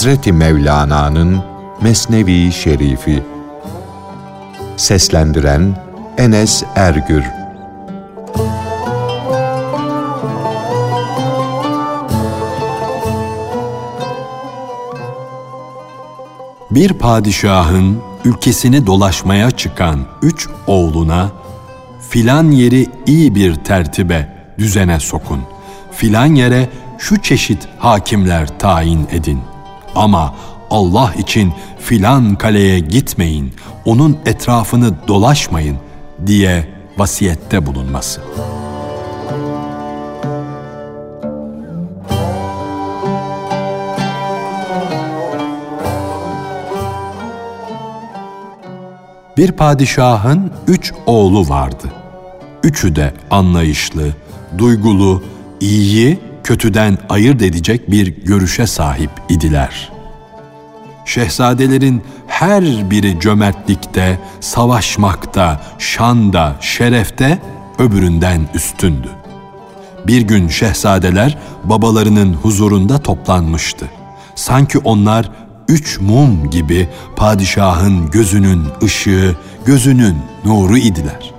Hazreti Mevlana'nın Mesnevi Şerifi Seslendiren Enes Ergür Bir padişahın ülkesini dolaşmaya çıkan üç oğluna filan yeri iyi bir tertibe, düzene sokun. Filan yere şu çeşit hakimler tayin edin. Ama Allah için filan kaleye gitmeyin, onun etrafını dolaşmayın diye vasiyette bulunması.'' Bir padişahın üç oğlu vardı. Üçü de anlayışlı, duygulu, iyiyi kötüden ayırt edecek bir görüşe sahip idiler. Şehzadelerin her biri cömertlikte, savaşmakta, şanda, şerefte öbüründen üstündü. Bir gün şehzadeler babalarının huzurunda toplanmıştı. Sanki onlar üç mum gibi padişahın gözünün ışığı, gözünün nuru idiler.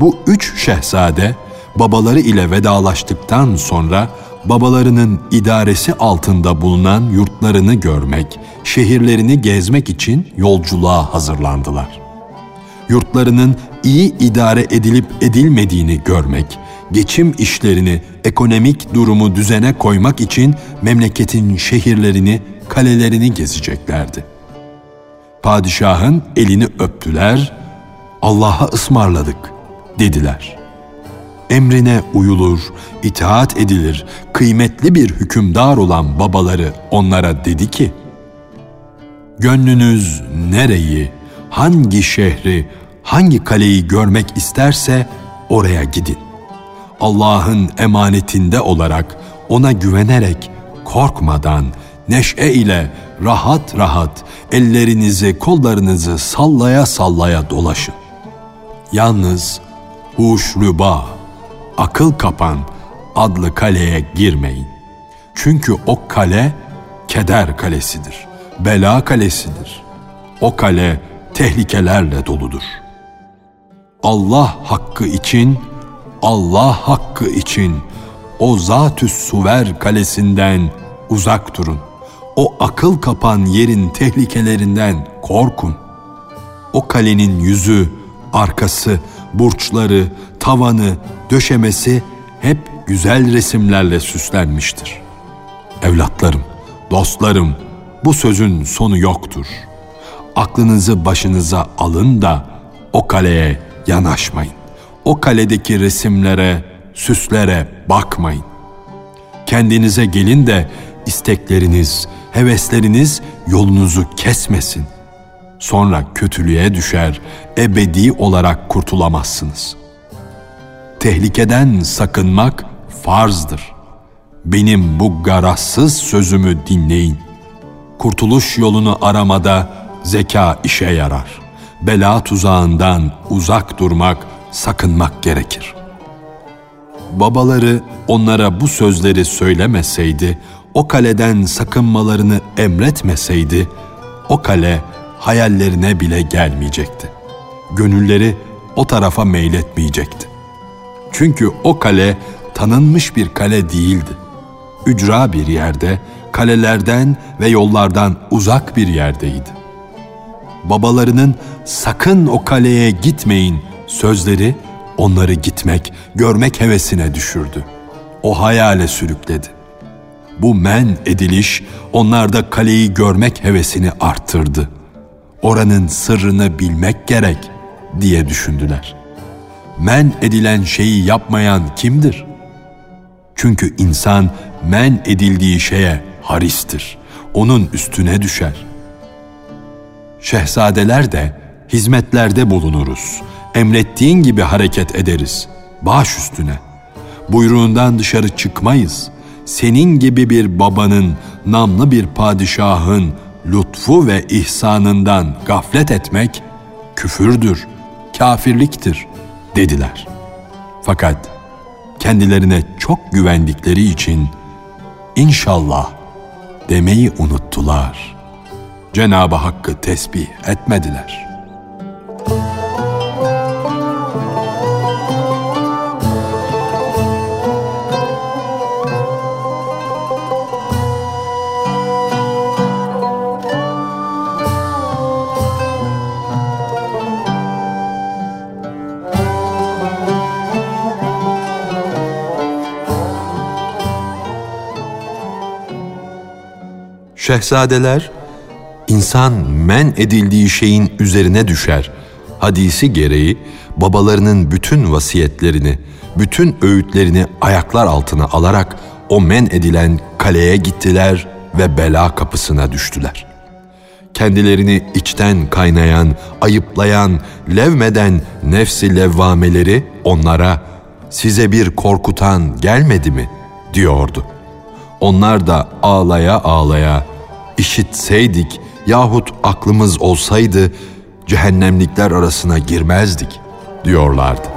Bu üç şehzade babaları ile vedalaştıktan sonra babalarının idaresi altında bulunan yurtlarını görmek, şehirlerini gezmek için yolculuğa hazırlandılar. Yurtlarının iyi idare edilip edilmediğini görmek, geçim işlerini, ekonomik durumu düzene koymak için memleketin şehirlerini kalelerini gezeceklerdi. Padişahın elini öptüler, Allah'a ısmarladık dediler. Emrine uyulur, itaat edilir, kıymetli bir hükümdar olan babaları onlara dedi ki, Gönlünüz nereyi, hangi şehri, hangi kaleyi görmek isterse oraya gidin. Allah'ın emanetinde olarak ona güvenerek korkmadan, neşe ile rahat rahat ellerinizi kollarınızı sallaya sallaya dolaşın. Yalnız huşruba, akıl kapan adlı kaleye girmeyin. Çünkü o kale keder kalesidir, bela kalesidir. O kale tehlikelerle doludur. Allah hakkı için, Allah hakkı için o zatü suver kalesinden uzak durun o akıl kapan yerin tehlikelerinden korkun. O kalenin yüzü, arkası, burçları, tavanı, döşemesi hep güzel resimlerle süslenmiştir. Evlatlarım, dostlarım, bu sözün sonu yoktur. Aklınızı başınıza alın da o kaleye yanaşmayın. O kaledeki resimlere, süslere bakmayın. Kendinize gelin de istekleriniz, hevesleriniz yolunuzu kesmesin. Sonra kötülüğe düşer, ebedi olarak kurtulamazsınız. Tehlikeden sakınmak farzdır. Benim bu garazsız sözümü dinleyin. Kurtuluş yolunu aramada zeka işe yarar. Bela tuzağından uzak durmak, sakınmak gerekir. Babaları onlara bu sözleri söylemeseydi, o kaleden sakınmalarını emretmeseydi, o kale hayallerine bile gelmeyecekti. Gönülleri o tarafa meyletmeyecekti. Çünkü o kale tanınmış bir kale değildi. Ücra bir yerde, kalelerden ve yollardan uzak bir yerdeydi. Babalarının sakın o kaleye gitmeyin sözleri onları gitmek, görmek hevesine düşürdü. O hayale sürükledi. Bu men ediliş onlarda kaleyi görmek hevesini arttırdı. Oranın sırrını bilmek gerek diye düşündüler. Men edilen şeyi yapmayan kimdir? Çünkü insan men edildiği şeye haristir. Onun üstüne düşer. Şehzadeler de hizmetlerde bulunuruz. Emrettiğin gibi hareket ederiz. Baş üstüne. Buyruğundan dışarı çıkmayız.'' senin gibi bir babanın, namlı bir padişahın lütfu ve ihsanından gaflet etmek küfürdür, kafirliktir dediler. Fakat kendilerine çok güvendikleri için inşallah demeyi unuttular. Cenab-ı Hakk'ı tesbih etmediler.'' Şehzadeler, insan men edildiği şeyin üzerine düşer. Hadisi gereği babalarının bütün vasiyetlerini, bütün öğütlerini ayaklar altına alarak o men edilen kaleye gittiler ve bela kapısına düştüler. Kendilerini içten kaynayan, ayıplayan, levmeden nefsi levvameleri onlara size bir korkutan gelmedi mi diyordu. Onlar da ağlaya ağlaya işitseydik yahut aklımız olsaydı cehennemlikler arasına girmezdik diyorlardı.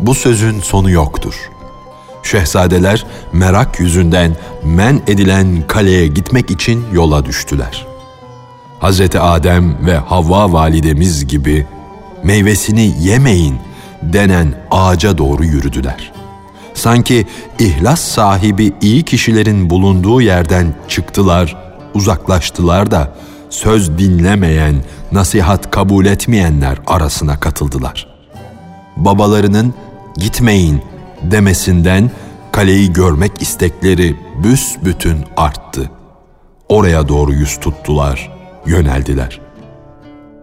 Bu sözün sonu yoktur. Şehzadeler merak yüzünden men edilen kaleye gitmek için yola düştüler. Hazreti Adem ve Havva validemiz gibi meyvesini yemeyin denen ağaca doğru yürüdüler. Sanki ihlas sahibi iyi kişilerin bulunduğu yerden çıktılar, uzaklaştılar da söz dinlemeyen, nasihat kabul etmeyenler arasına katıldılar. Babalarının gitmeyin demesinden kaleyi görmek istekleri büsbütün arttı. Oraya doğru yüz tuttular, yöneldiler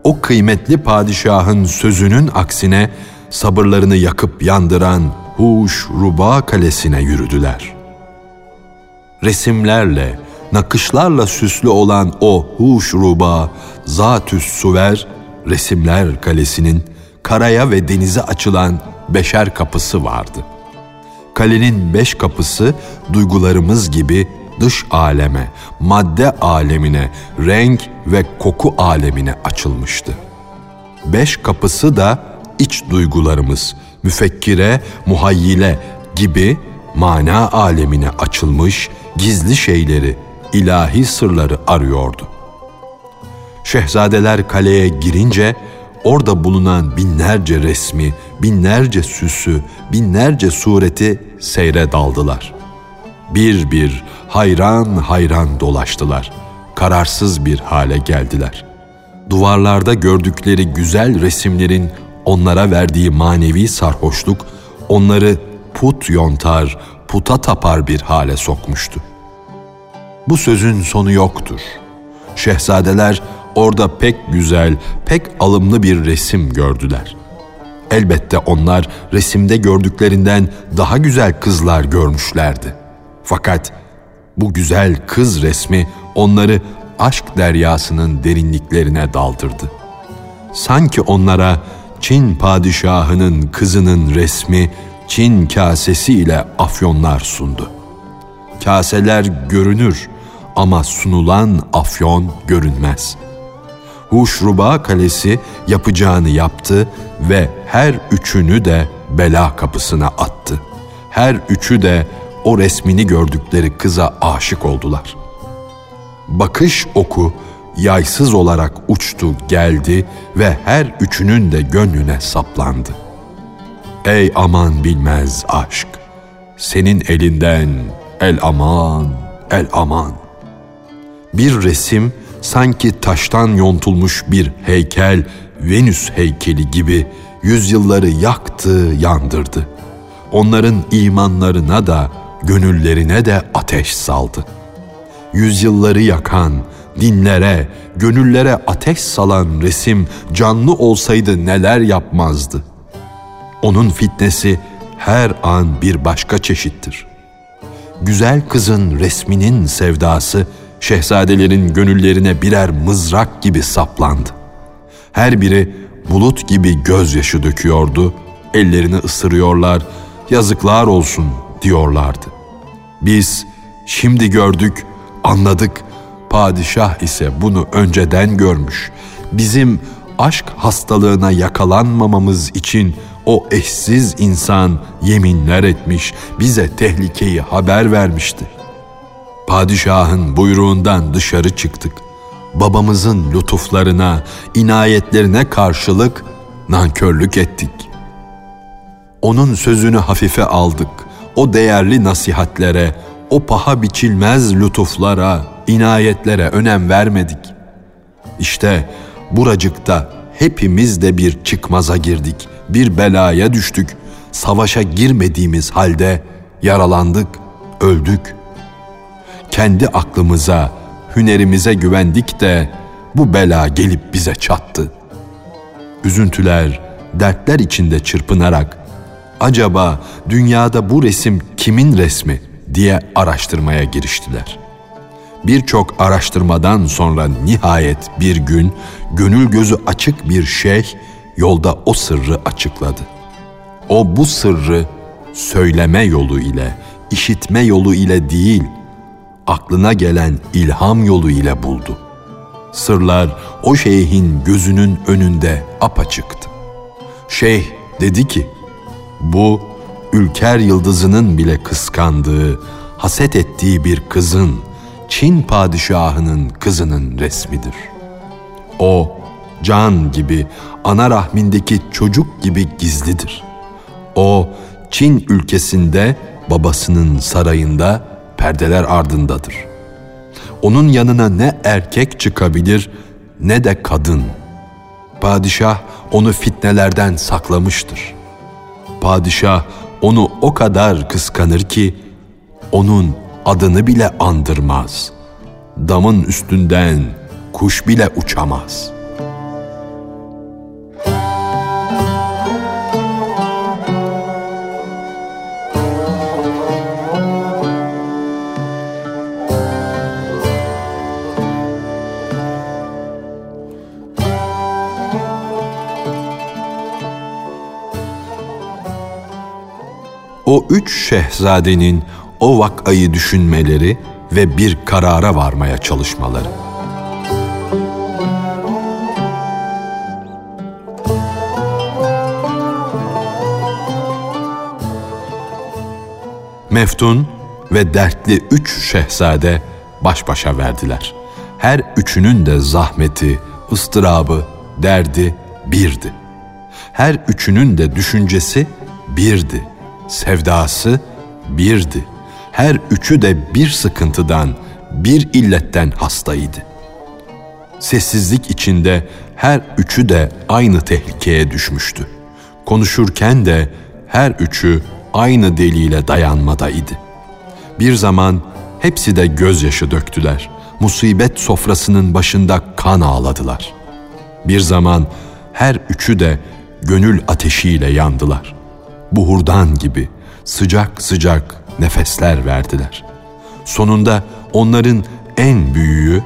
o kıymetli padişahın sözünün aksine sabırlarını yakıp yandıran Huş Ruba Kalesi'ne yürüdüler. Resimlerle, nakışlarla süslü olan o Huş Ruba, Zatüs Suver, Resimler Kalesi'nin karaya ve denize açılan beşer kapısı vardı. Kalenin beş kapısı duygularımız gibi dış aleme, madde alemine, renk ve koku alemine açılmıştı. Beş kapısı da iç duygularımız, müfekkire, muhayyile gibi mana alemine açılmış gizli şeyleri, ilahi sırları arıyordu. Şehzadeler kaleye girince orada bulunan binlerce resmi, binlerce süsü, binlerce sureti seyre daldılar. Bir bir hayran hayran dolaştılar. Kararsız bir hale geldiler. Duvarlarda gördükleri güzel resimlerin onlara verdiği manevi sarhoşluk onları put yontar, puta tapar bir hale sokmuştu. Bu sözün sonu yoktur. Şehzadeler orada pek güzel, pek alımlı bir resim gördüler. Elbette onlar resimde gördüklerinden daha güzel kızlar görmüşlerdi. Fakat bu güzel kız resmi onları aşk deryasının derinliklerine daldırdı. Sanki onlara Çin padişahının kızının resmi Çin kasesi ile afyonlar sundu. Kaseler görünür ama sunulan afyon görünmez. Huşruba kalesi yapacağını yaptı ve her üçünü de bela kapısına attı. Her üçü de o resmini gördükleri kıza aşık oldular. Bakış oku yaysız olarak uçtu geldi ve her üçünün de gönlüne saplandı. Ey aman bilmez aşk, senin elinden el aman, el aman. Bir resim sanki taştan yontulmuş bir heykel, Venüs heykeli gibi yüzyılları yaktı, yandırdı. Onların imanlarına da gönüllerine de ateş saldı. Yüzyılları yakan, dinlere, gönüllere ateş salan resim canlı olsaydı neler yapmazdı. Onun fitnesi her an bir başka çeşittir. Güzel kızın resminin sevdası şehzadelerin gönüllerine birer mızrak gibi saplandı. Her biri bulut gibi gözyaşı döküyordu, ellerini ısırıyorlar, yazıklar olsun diyorlardı. Biz şimdi gördük, anladık. Padişah ise bunu önceden görmüş. Bizim aşk hastalığına yakalanmamamız için o eşsiz insan yeminler etmiş, bize tehlikeyi haber vermişti. Padişahın buyruğundan dışarı çıktık. Babamızın lütuflarına, inayetlerine karşılık nankörlük ettik. Onun sözünü hafife aldık. O değerli nasihatlere, o paha biçilmez lütuflara, inayetlere önem vermedik. İşte buracıkta hepimiz de bir çıkmaza girdik, bir belaya düştük. Savaşa girmediğimiz halde yaralandık, öldük. Kendi aklımıza, hünerimize güvendik de bu bela gelip bize çattı. Üzüntüler, dertler içinde çırpınarak acaba dünyada bu resim kimin resmi diye araştırmaya giriştiler. Birçok araştırmadan sonra nihayet bir gün gönül gözü açık bir şeyh yolda o sırrı açıkladı. O bu sırrı söyleme yolu ile, işitme yolu ile değil, aklına gelen ilham yolu ile buldu. Sırlar o şeyhin gözünün önünde apaçıktı. Şeyh dedi ki, bu ülker yıldızının bile kıskandığı, haset ettiği bir kızın, Çin padişahının kızının resmidir. O, can gibi, ana rahmindeki çocuk gibi gizlidir. O, Çin ülkesinde babasının sarayında perdeler ardındadır. Onun yanına ne erkek çıkabilir ne de kadın. Padişah onu fitnelerden saklamıştır. Padişah onu o kadar kıskanır ki onun adını bile andırmaz. Damın üstünden kuş bile uçamaz.'' O üç şehzadenin o vakayı düşünmeleri ve bir karara varmaya çalışmaları. Meftun ve dertli üç şehzade baş başa verdiler. Her üçünün de zahmeti, ıstırabı, derdi birdi. Her üçünün de düşüncesi birdi sevdası birdi. Her üçü de bir sıkıntıdan, bir illetten hastaydı. Sessizlik içinde her üçü de aynı tehlikeye düşmüştü. Konuşurken de her üçü aynı deliyle dayanmadaydı. Bir zaman hepsi de gözyaşı döktüler. Musibet sofrasının başında kan ağladılar. Bir zaman her üçü de gönül ateşiyle yandılar buhurdan gibi sıcak sıcak nefesler verdiler. Sonunda onların en büyüğü,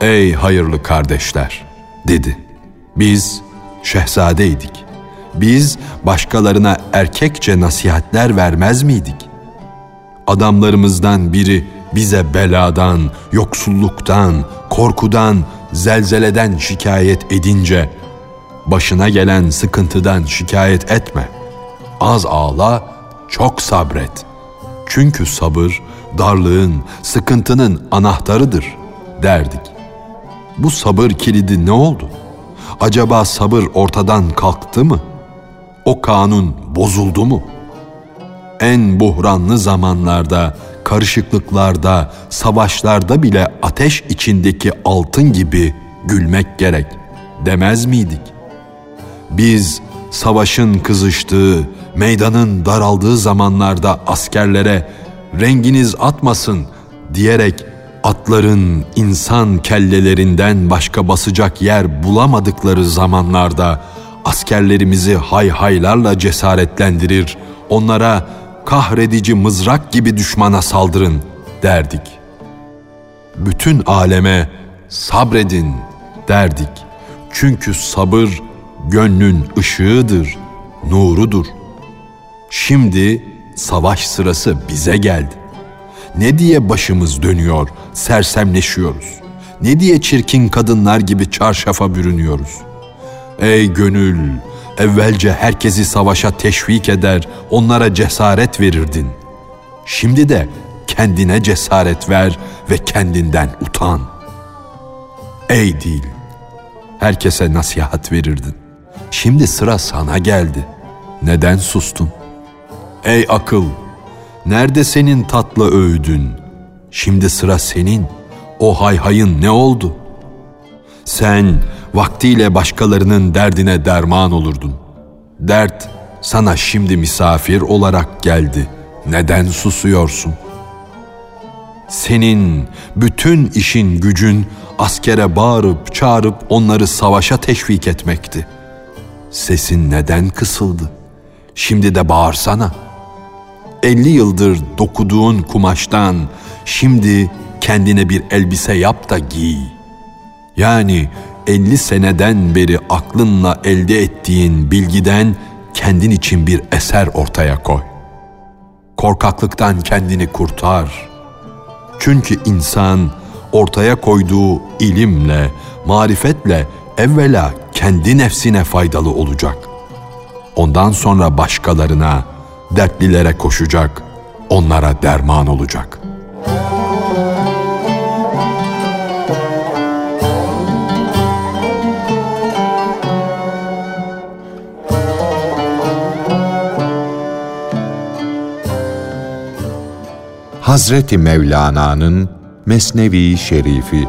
''Ey hayırlı kardeşler'' dedi. Biz şehzadeydik. Biz başkalarına erkekçe nasihatler vermez miydik? Adamlarımızdan biri bize beladan, yoksulluktan, korkudan, zelzeleden şikayet edince, başına gelen sıkıntıdan şikayet etme.'' Az ağla, çok sabret. Çünkü sabır darlığın, sıkıntının anahtarıdır derdik. Bu sabır kilidi ne oldu? Acaba sabır ortadan kalktı mı? O kanun bozuldu mu? En buhranlı zamanlarda, karışıklıklarda, savaşlarda bile ateş içindeki altın gibi gülmek gerek demez miydik? Biz savaşın kızıştığı, meydanın daraldığı zamanlarda askerlere renginiz atmasın diyerek atların insan kellelerinden başka basacak yer bulamadıkları zamanlarda askerlerimizi hayhaylarla cesaretlendirir, onlara kahredici mızrak gibi düşmana saldırın derdik. Bütün aleme sabredin derdik. Çünkü sabır gönlün ışığıdır, nurudur. Şimdi savaş sırası bize geldi. Ne diye başımız dönüyor, sersemleşiyoruz? Ne diye çirkin kadınlar gibi çarşafa bürünüyoruz? Ey gönül, evvelce herkesi savaşa teşvik eder, onlara cesaret verirdin. Şimdi de kendine cesaret ver ve kendinden utan. Ey dil, herkese nasihat verirdin. Şimdi sıra sana geldi. Neden sustun? Ey akıl, nerede senin tatlı öğüdün? Şimdi sıra senin. O hayhayın ne oldu? Sen vaktiyle başkalarının derdine derman olurdun. Dert sana şimdi misafir olarak geldi. Neden susuyorsun? Senin bütün işin gücün askere bağırıp çağırıp onları savaşa teşvik etmekti. Sesin neden kısıldı? Şimdi de bağırsana. Elli yıldır dokuduğun kumaştan şimdi kendine bir elbise yap da giy. Yani elli seneden beri aklınla elde ettiğin bilgiden kendin için bir eser ortaya koy. Korkaklıktan kendini kurtar. Çünkü insan ortaya koyduğu ilimle, marifetle evvela kendi nefsine faydalı olacak. Ondan sonra başkalarına, dertlilere koşacak, onlara derman olacak.'' Hazreti Mevlana'nın Mesnevi Şerifi